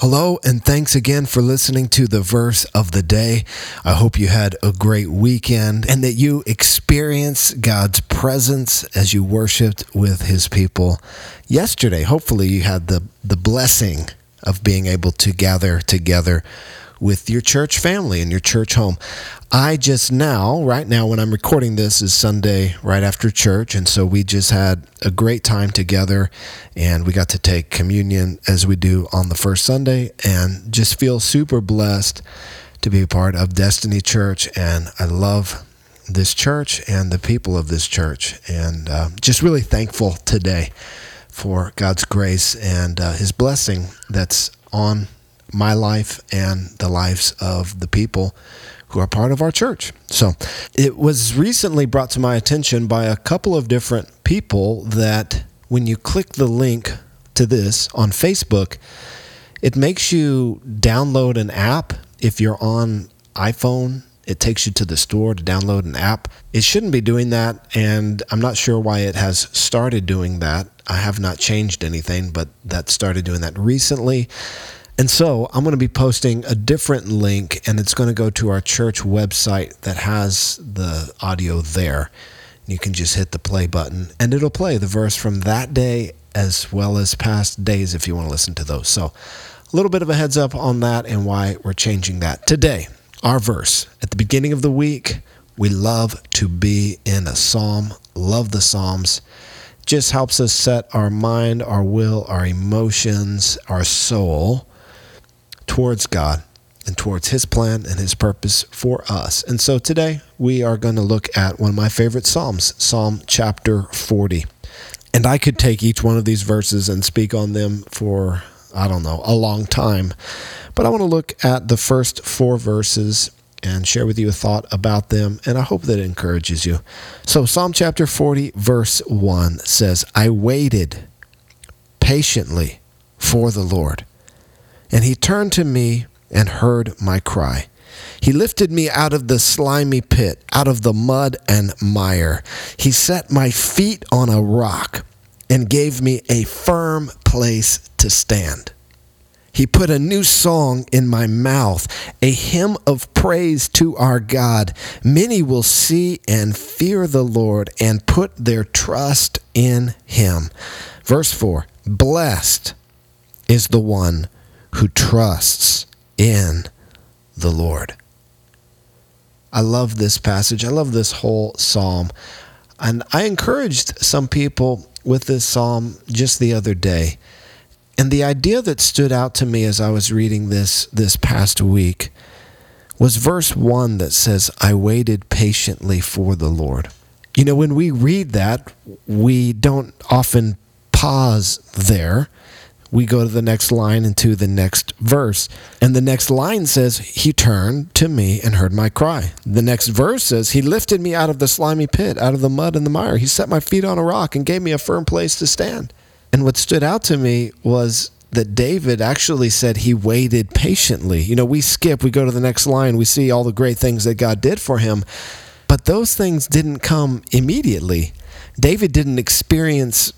Hello, and thanks again for listening to the verse of the day. I hope you had a great weekend and that you experienced God's presence as you worshiped with his people yesterday. Hopefully, you had the, the blessing of being able to gather together with your church family and your church home. I just now, right now, when I'm recording this, is Sunday right after church. And so we just had a great time together and we got to take communion as we do on the first Sunday and just feel super blessed to be a part of Destiny Church. And I love this church and the people of this church. And uh, just really thankful today for God's grace and uh, His blessing that's on my life and the lives of the people who are part of our church. So it was recently brought to my attention by a couple of different people that when you click the link to this on Facebook, it makes you download an app if you're on iPhone. It takes you to the store to download an app. It shouldn't be doing that, and I'm not sure why it has started doing that. I have not changed anything, but that started doing that recently. And so I'm going to be posting a different link, and it's going to go to our church website that has the audio there. You can just hit the play button, and it'll play the verse from that day as well as past days if you want to listen to those. So, a little bit of a heads up on that and why we're changing that. Today, our verse at the beginning of the week, we love to be in a psalm, love the Psalms. Just helps us set our mind, our will, our emotions, our soul towards God and towards His plan and His purpose for us. And so today we are going to look at one of my favorite Psalms, Psalm chapter 40. And I could take each one of these verses and speak on them for, I don't know, a long time. But I want to look at the first four verses and share with you a thought about them, and I hope that it encourages you. So, Psalm chapter 40, verse 1 says, I waited patiently for the Lord and he turned to me and heard my cry. He lifted me out of the slimy pit, out of the mud and mire. He set my feet on a rock and gave me a firm place to stand. He put a new song in my mouth, a hymn of praise to our God. Many will see and fear the Lord and put their trust in him. Verse 4 Blessed is the one who trusts in the Lord. I love this passage. I love this whole psalm. And I encouraged some people with this psalm just the other day. And the idea that stood out to me as I was reading this this past week was verse 1 that says, I waited patiently for the Lord. You know, when we read that, we don't often pause there we go to the next line and to the next verse. And the next line says, He turned to me and heard my cry. The next verse says, He lifted me out of the slimy pit, out of the mud and the mire. He set my feet on a rock and gave me a firm place to stand. And what stood out to me was that David actually said he waited patiently. You know, we skip, we go to the next line, we see all the great things that God did for him, but those things didn't come immediately. David didn't experience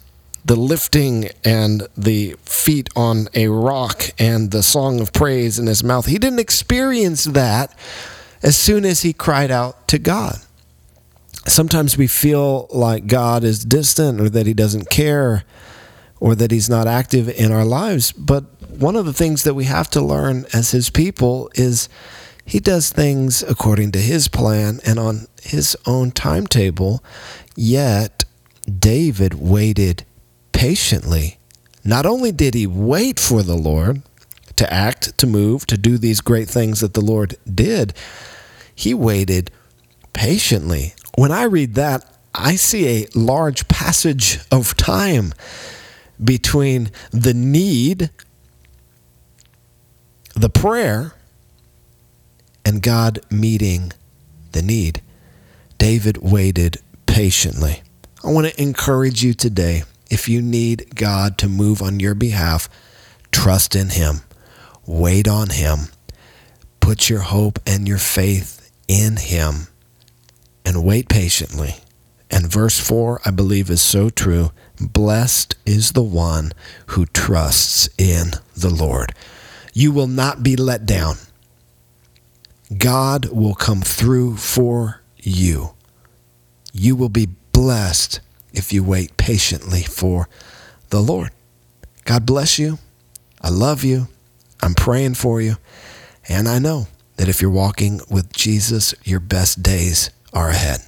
the lifting and the feet on a rock and the song of praise in his mouth. He didn't experience that as soon as he cried out to God. Sometimes we feel like God is distant or that he doesn't care or that he's not active in our lives. But one of the things that we have to learn as his people is he does things according to his plan and on his own timetable. Yet David waited patiently. Not only did he wait for the Lord to act, to move, to do these great things that the Lord did, he waited patiently. When I read that, I see a large passage of time between the need, the prayer, and God meeting the need. David waited patiently. I want to encourage you today if you need God to move on your behalf, trust in Him, wait on Him, put your hope and your faith in Him, and wait patiently. And verse 4, I believe, is so true. Blessed is the one who trusts in the Lord. You will not be let down. God will come through for you. You will be blessed if you wait patiently for the Lord. God bless you. I love you. I'm praying for you. And I know that if you're walking with Jesus, your best days are ahead.